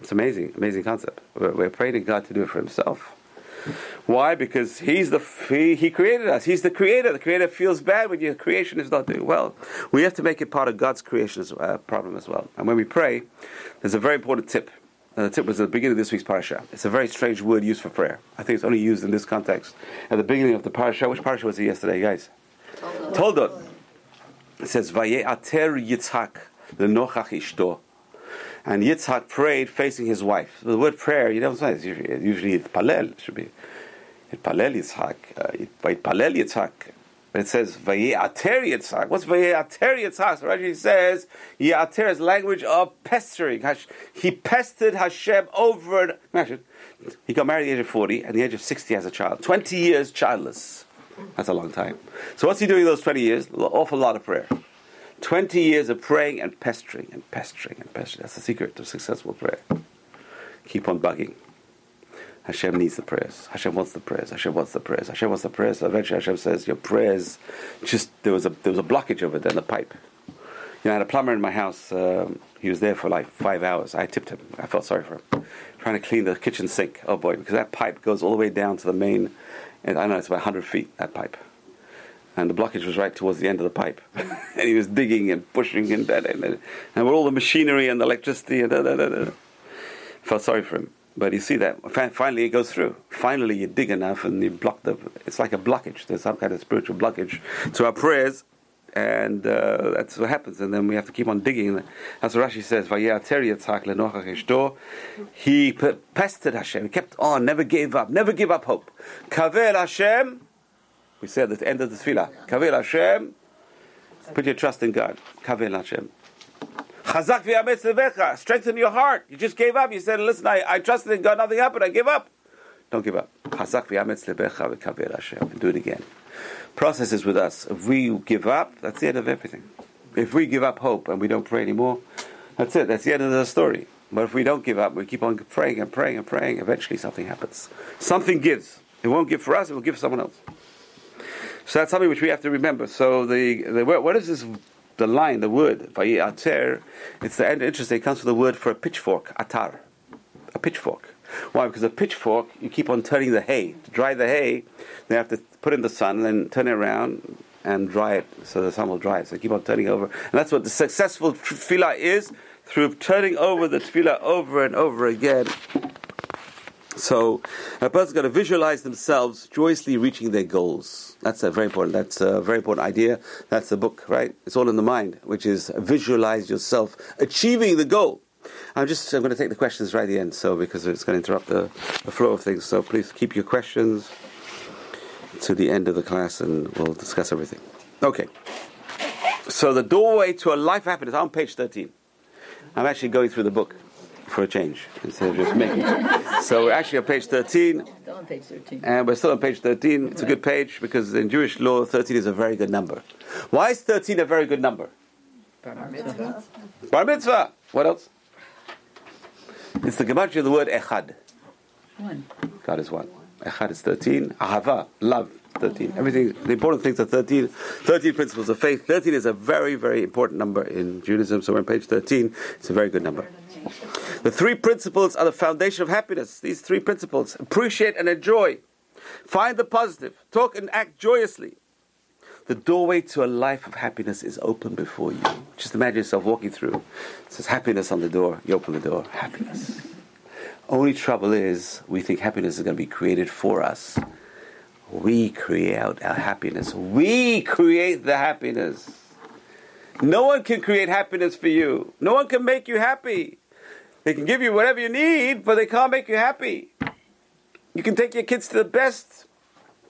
It's amazing, amazing concept. We're, we're praying to God to do it for Himself. Why? Because He's the he, he created us. He's the Creator. The Creator feels bad when your creation is not doing well. We have to make it part of God's creation as, uh, problem as well. And when we pray, there's a very important tip. And the tip was at the beginning of this week's parasha. It's a very strange word used for prayer. I think it's only used in this context. At the beginning of the parasha, which parasha was it yesterday, guys? Toldot. It says, Vaye'ater Yitzhak lenochach ishto. And Yitzhak prayed facing his wife. The word prayer, you what I'm? It's usually, it's palel. It should be Itpalel Yitzhak. Uh, Vaitpalel Yitzhak. But it says Vaye'ater Yitzhak. What's Vaye'ater Yitzhak? So Rashi says Ye'ater is language of pestering. He pestered Hashem over. Imagine, he got married at the age of 40, and the age of 60 as a child. 20 years childless. That's a long time. So what's he doing those 20 years? An awful lot of prayer. 20 years of praying and pestering and pestering and pestering. That's the secret of successful prayer. Keep on bugging. Hashem needs the prayers. Hashem wants the prayers. Hashem wants the prayers. Hashem wants the prayers. Eventually Hashem says, your prayers, just, there was a, there was a blockage over there in the pipe. You know, I had a plumber in my house. Um, he was there for like five hours. I tipped him. I felt sorry for him. Trying to clean the kitchen sink. Oh boy, because that pipe goes all the way down to the main, and I know it's about 100 feet, that pipe. And the blockage was right towards the end of the pipe. [LAUGHS] and he was digging and pushing and that, and, and, and with all the machinery and the electricity and da, da, da, da. Felt sorry for him. But you see that finally it goes through. Finally, you dig enough and you block the. It's like a blockage. There's some kind of spiritual blockage to our prayers, and uh, that's what happens. And then we have to keep on digging. What Rashi says. He pe- pestered Hashem. He kept on, never gave up, never give up hope. Kavel Hashem. We said at the end of the tefillah. Kavel Hashem. Put your trust in God. Kavel Hashem. Chazak v'yametz. Strengthen your heart. You just gave up. You said, listen, I, I trusted in God, nothing happened. I give up. Don't give up. Chazak v'yametz v'kaver Hashem. Do it again. Process is with us. If we give up, that's the end of everything. If we give up hope and we don't pray anymore, that's it. That's the end of the story. But if we don't give up, we keep on praying and praying and praying, eventually something happens. Something gives. It won't give for us, it will give for someone else. So that's something which we have to remember. So the, the what is this? The line, the word vayi'ater. It's the end. Interesting. It comes from the word for a pitchfork, atar, a pitchfork. Why? Because a pitchfork, you keep on turning the hay to dry the hay. They have to put in the sun and then turn it around and dry it so the sun will dry it. So keep on turning over, and that's what the successful tefillah is through turning over the tefillah over and over again. So a person's got to visualize themselves joyously reaching their goals. That's a very important. That's a very important idea. That's the book, right? It's all in the mind, which is visualize yourself achieving the goal. I'm just I'm going to take the questions right at the end, so because it's going to interrupt the, the flow of things. So please keep your questions to the end of the class, and we'll discuss everything. Okay. So the doorway to a life of happiness. On page 13. I'm actually going through the book for a change instead of just making. [LAUGHS] so we're actually on page 13. Still on page 13. And we're still on page 13. It's a good page because in Jewish law, 13 is a very good number. Why is 13 a very good number? Bar mitzvah. Bar mitzvah. What else? It's the gematria of the word echad. One. God is one. Echad is 13. Ahava, love, 13. Everything, the important things are 13. 13 principles of faith. 13 is a very, very important number in Judaism. So we're on page 13. It's a very good number. The three principles are the foundation of happiness. These three principles appreciate and enjoy. Find the positive. Talk and act joyously. The doorway to a life of happiness is open before you. Just imagine yourself walking through. It says happiness on the door. You open the door. Happiness. Only trouble is, we think happiness is going to be created for us. We create our happiness. We create the happiness. No one can create happiness for you. No one can make you happy. They can give you whatever you need, but they can't make you happy. You can take your kids to the best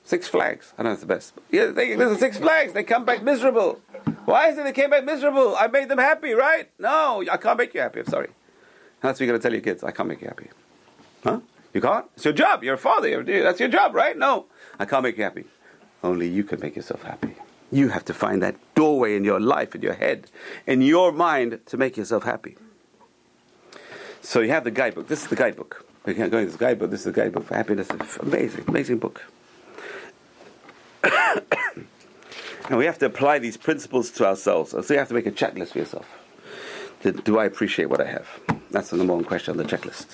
Six Flags. I know it's the best. Yeah, they, there's Six Flags. They come back miserable. Why is it they came back miserable? I made them happy, right? No, I can't make you happy. I'm sorry. That's what you're going to tell your kids. I can't make you happy. Huh? You can't? It's your job. You're a father. You're, that's your job, right? No, I can't make you happy. Only you can make yourself happy. You have to find that doorway in your life, in your head, in your mind to make yourself happy. So you have the guidebook. This is the guidebook. We're going to this guidebook. This is the guidebook for happiness. Amazing, amazing book. [COUGHS] and we have to apply these principles to ourselves. So you have to make a checklist for yourself. Do I appreciate what I have? That's the number one question on the checklist.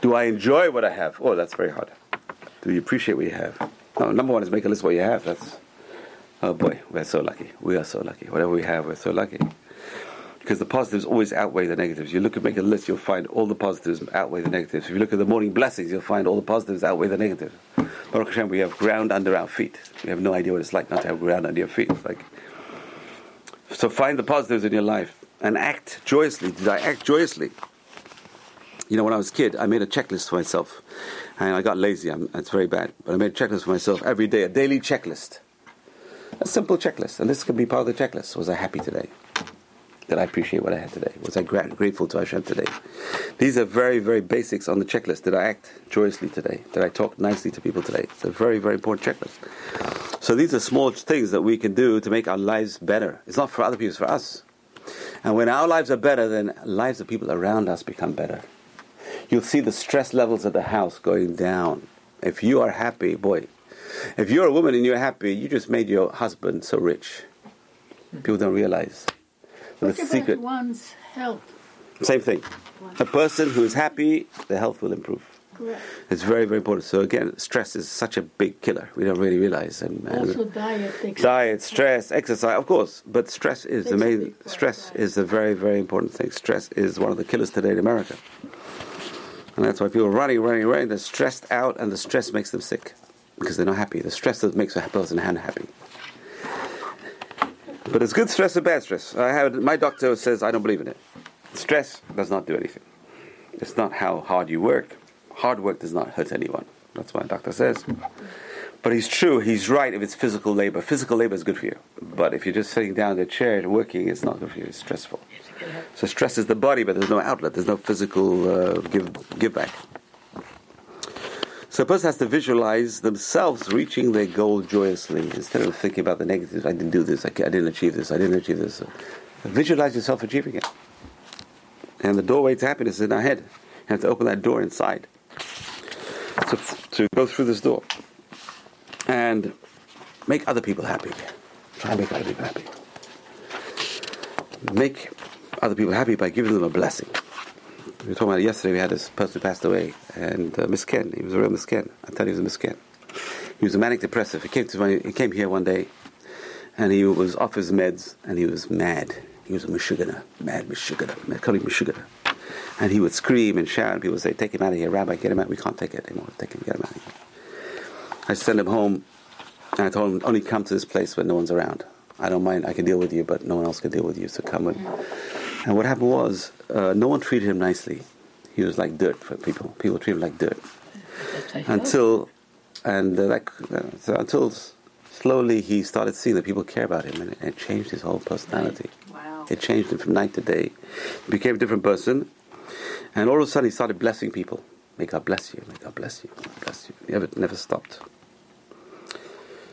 Do I enjoy what I have? Oh, that's very hard. Do you appreciate what you have? No, number one is make a list of what you have. That's oh boy, we're so lucky. We are so lucky. Whatever we have, we're so lucky. because the positives always outweigh the negatives. You look at make a list, you'll find all the positives outweigh the negatives. If you look at the morning blessings, you'll find all the positives outweigh the negatives. Baruch Hashem, we have ground under our feet. We have no idea what it's like not to have ground under your feet. It's like so. Find the positives in your life and act joyously. Did I act joyously? You know, when I was a kid, I made a checklist for myself, and I got lazy. I'm, it's very bad, but I made a checklist for myself every day, a daily checklist, a simple checklist, and this could be part of the checklist. Was I happy today? Did I appreciate what I had today? Was I gra- grateful to Hashem today? These are very, very basics on the checklist. Did I act joyously today? Did I talk nicely to people today? It's a very, very important checklist. So these are small things that we can do to make our lives better. It's not for other people, it's for us. And when our lives are better, then lives of people around us become better. You'll see the stress levels of the house going down. If you are happy, boy, if you're a woman and you're happy, you just made your husband so rich. People don't realize. The What about secret, one's health? same thing. A person who is happy, their health will improve. Correct. It's very, very important. So again, stress is such a big killer. We don't really realize. And, and Also, diet diet, stress, exercise, of course. But stress is the main. part, Stress right. is a very, very important thing. Stress is one of the killers today in America, and that's why people are running, running, running. They're stressed out, and the stress makes them sick because they're not happy. The stress that makes a person unhappy. But it's good stress or bad stress. I have my doctor says I don't believe in it. Stress does not do anything. It's not how hard you work. Hard work does not hurt anyone. That's what my doctor says. But he's true. He's right. If it's physical labor, physical labor is good for you. But if you're just sitting down in a chair and working, it's not good for you. It's stressful. So stress is the body, but there's no outlet. There's no physical uh, give give back. So a person has to visualize themselves reaching their goal joyously instead of thinking about the negatives. I didn't do this. I, I didn't achieve this. I didn't achieve this. Visualize yourself achieving it. And the doorway to happiness is in our head. You have to open that door inside to, to go through this door and make other people happy. Try and make other people happy. Make other people happy by giving them a blessing. We were talking about yesterday. We had this person who passed away, and uh, misken. He was a real misken. I tell you, he was a misken. He was a manic depressive. He came to he came here one day, and he was off his meds, and he was mad. He was a meshugana, mad meshugana, mad calling meshugana. And he would scream and shout, and people would say, "Take him out of here, Rabbi! Get him out! We can't take it anymore. Take him, get him out of here." I sent him home, and I told him, "Only come to this place when no one's around. I don't mind. I can deal with you, but no one else can deal with you. So come with." And what happened was, uh, no one treated him nicely. He was like dirt for people. People treated him like dirt That's a health. until, and uh, that, uh, so until slowly he started seeing that people care about him, and it, it changed his whole personality. Wow. It changed him from night to day. He became a different person, and all of a sudden he started blessing people. May God bless you. May God bless you. May God bless you. He never, never stopped.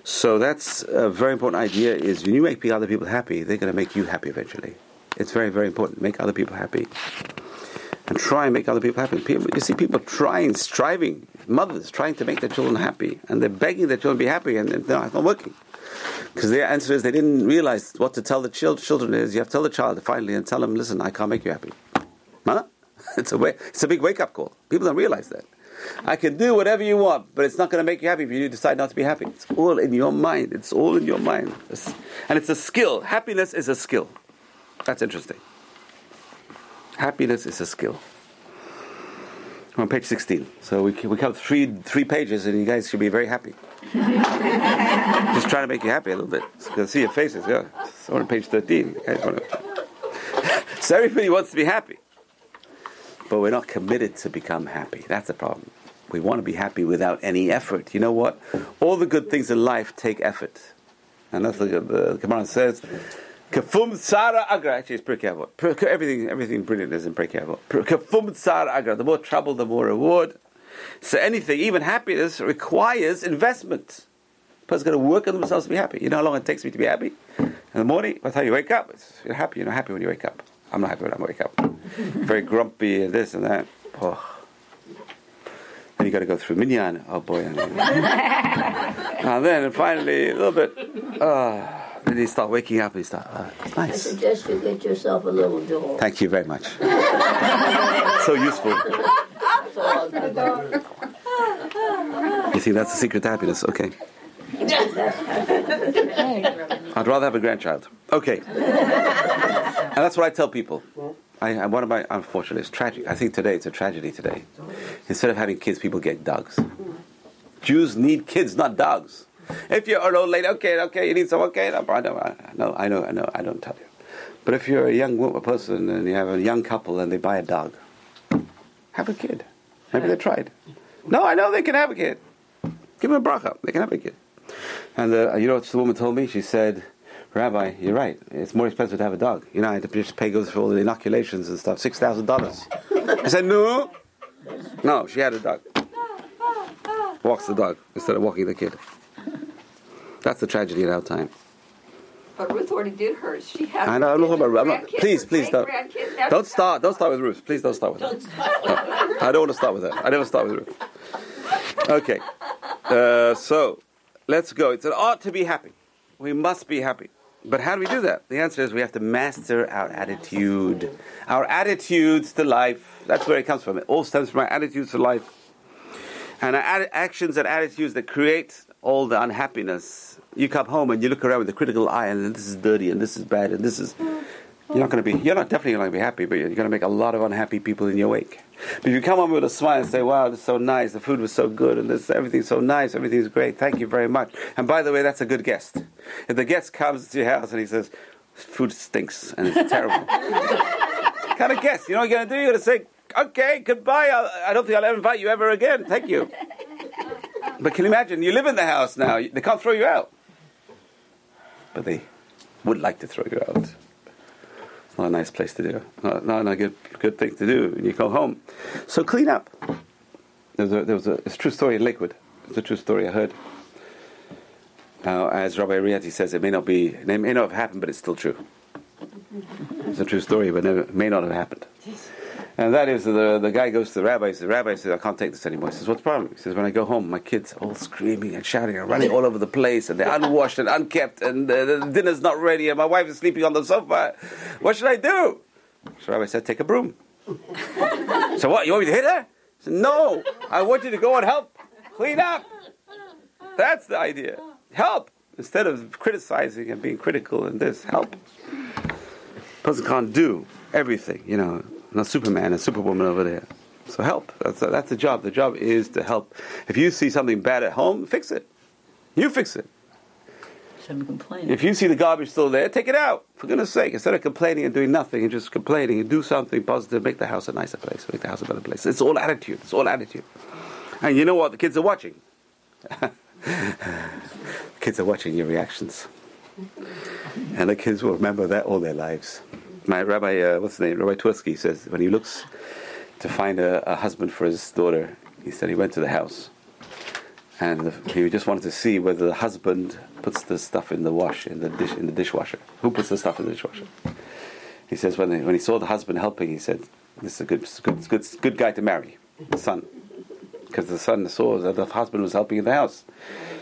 So that's a very important idea. Is when you make other people happy, they're going to make you happy eventually. It's very, very important. Make other people happy, and try and make other people happy. People, you see people trying, striving, mothers trying to make their children happy, and they're begging their children to be happy, and they're not, it's not working. Because their answer is they didn't realize what to tell the chil- children is. You have to tell the child finally and tell them, listen, I can't make you happy. Huh? [LAUGHS] It's a, way, it's a big wake up call. People don't realize that. I can do whatever you want, but it's not going to make you happy if you decide not to be happy. It's all in your mind. It's all in your mind. And it's a skill. Happiness is a skill. That's interesting. Happiness is a skill. We're on page 16. So we, we covered three, three pages, and you guys should be very happy. [LAUGHS] Just trying to make you happy a little bit. So I can see your faces. Yeah. So we're on page 13. You guys wanna- [LAUGHS] so everybody wants to be happy. But we're not committed to become happy. That's the problem. We want to be happy without any effort. You know what? All the good things in life take effort. And that's what the Gemara says. Kafum tsara agra. Actually, it's Pirkei. Everything, everything brilliant is in Pirkei. Kafum tsara agra. The more trouble, the more reward. So anything, even happiness, requires investment. Person's got to work on themselves to be happy. You know how long it takes me to be happy? In the morning, by the time you wake up, you're happy. You're not happy when you wake up. I'm not happy when I wake up. Very grumpy and this and that. Oh. Then you got to go through minyan. Oh boy. [LAUGHS] and then finally, a little bit. Uh, then you start waking up and you start, uh, it's I suggest you get yourself a little doll. Thank you very much. so useful. That's all I'll do. You think that's the secret to happiness? Okay. [LAUGHS] I'd rather have a grandchild. Okay. And that's what I tell people. I, one of my, unfortunately, it's tragic. I think today it's a tragedy today. Instead of having kids, people get dogs. Jews need kids, not dogs. If you're an old lady, okay, okay, you need some, okay, no, I know, I know, I know, I don't tell you. But if you're a young wo- person and you have a young couple and they buy a dog, have a kid. Maybe they tried. No, I know they can have a kid. Give them a bracha. They can have a kid. And uh, you know what the woman told me? She said, Rabbi, you're right. It's more expensive to have a dog. You know, I had to just pay goes for all the inoculations and stuff, six thousand dollars. I said, no, no. She had a dog. Walks the dog instead of walking the kid. That's the tragedy in our time. But Ruth already did hers. She had. I know. I'm not talking about. I'm not, please, please don't. Don't start. Don't start with Ruth. Please don't start with don't her. I don't want to start with her. I never start with Ruth. Okay. Uh, so let's go. It's an art to be happy. We must be happy. But how do we do that? The answer is we have to master our attitude. Our attitudes to life. That's where it comes from. It all stems from our attitudes to life. And our atti- actions and attitudes that create all the unhappiness. You come home and you look around with a critical eye, and this is dirty, and this is bad, and this is. You're not going to be. You're not definitely going to be happy, but you're going to make a lot of unhappy people in your wake. But if you come home with a smile and say, "Wow, this is so nice. The food was so good, and this everything's so nice. Everything's great. Thank you very much." And by the way, that's a good guest. If the guest comes to your house and he says, "Food stinks and it's terrible," [LAUGHS] kind of guest. You know what you're going to do? You're going to say, "Okay, goodbye. I'll, I don't think I'll ever invite you ever again. Thank you." But can you imagine? You live in the house now. They can't throw you out, but they would like to throw you out. Not a nice place to do. Not, not a good good thing to do when you go home. So clean up. There was a, there was a, it's a true story in Lakewood. It's a true story I heard. Now, as Rabbi Riati says, it may not be, it may not have happened, but it's still true. It's a true story, but never, may not have happened. And that is the, the guy goes to the rabbi. He says, The rabbi says, I can't take this anymore. He says, What's the problem? He says, When I go home, my kids are all screaming and shouting and running all over the place, and they're unwashed and unkept, and uh, the dinner's not ready, and my wife is sleeping on the sofa. What should I do? So rabbi said, Take a broom. [LAUGHS] so what? You want me to hit her? He said, No, I want you to go and help clean up. That's the idea. Help instead of criticizing and being critical and this. Help. Person can't do everything, you know. Not Superman and Superwoman over there. So help. That's that's the job. The job is to help. If you see something bad at home, fix it. You fix it. If you see the garbage still there, take it out. For goodness sake, instead of complaining and doing nothing and just complaining, and do something positive. Make the house a nicer place. Make the house a better place. It's all attitude. It's all attitude. And you know what? The kids are watching. [LAUGHS] kids are watching your reactions, and the kids will remember that all their lives. My rabbi, uh, what's his name? Rabbi Twersky says when he looks to find a, a husband for his daughter, he said he went to the house and he just wanted to see whether the husband puts the stuff in the wash in the dish in the dishwasher. Who puts the stuff in the dishwasher? He says when, they, when he saw the husband helping, he said, "This is a good, good, good, good guy to marry, the son." Because the son saw that the husband was helping in the house,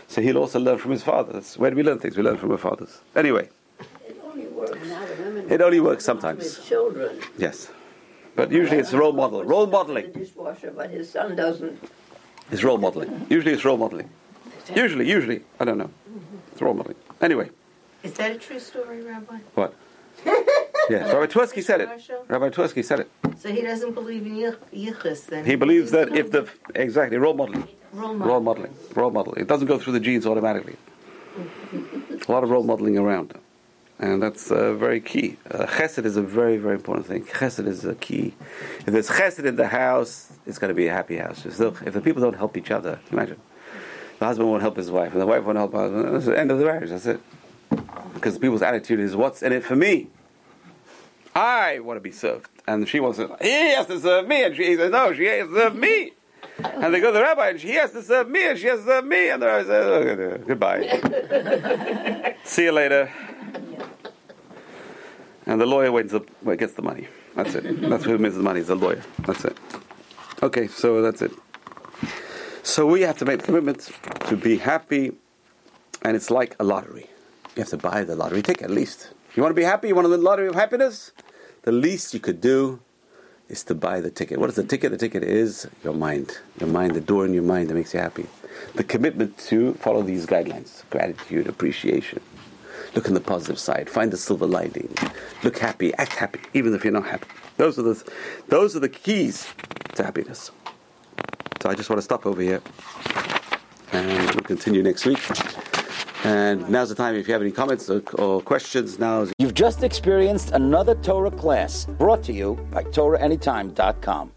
so he'll also learn from his father. That's where we learn things? We learn from our fathers. Anyway, It only works it only works sometimes. with children. Yes, but usually it's role model, role modeling. dishwasher, but his son doesn't. It's role modeling. Usually it's role modeling. Usually, usually, I don't know. It's role modeling. Anyway. Is that a true story, Rabbi? What? [LAUGHS] yes, Rabbi Twersky said it. Rabbi Twersky said it. So he doesn't believe in yichus then? He believes that if the exactly role modeling, Role role modeling, role modeling, it doesn't go through the genes automatically. A lot of role modeling around, and that's uh, very key. Uh, chesed is a very very important thing. Chesed is a key. If there's chesed in the house, it's going to be a happy house. If the, if the people don't help each other, imagine the husband won't help his wife, and the wife won't help her husband. That's the end of the marriage. That's it. Because people's attitude is, "What's in it for me?" I want to be served. And she wants to, he has to serve me. And she says, no, she has to serve me. And they go to the rabbi and she has to serve me and she has to serve me. And the rabbi says, "Okay, goodbye. [LAUGHS] See you later. And the lawyer wins up, well, gets the money. That's it. That's who wins the money, is the lawyer. That's it. Okay, so that's it. So we have to make the commitment to be happy. And it's like a lottery. You have to buy the lottery ticket at least. You want to be happy? You want to win the lottery of happiness? The least you could do is to buy the ticket. What is the ticket? The ticket is your mind. Your mind, the door in your mind that makes you happy. The commitment to follow these guidelines gratitude, appreciation, Look on the positive side. Find the silver lining. Look happy. Act happy, even if you're not happy. Those are the, those are the keys to happiness. So I just want to stop over here, and we'll continue next week. And now's the time if you have any comments or, or questions. Now You've just experienced another Torah class brought to you by TorahAnytime.com.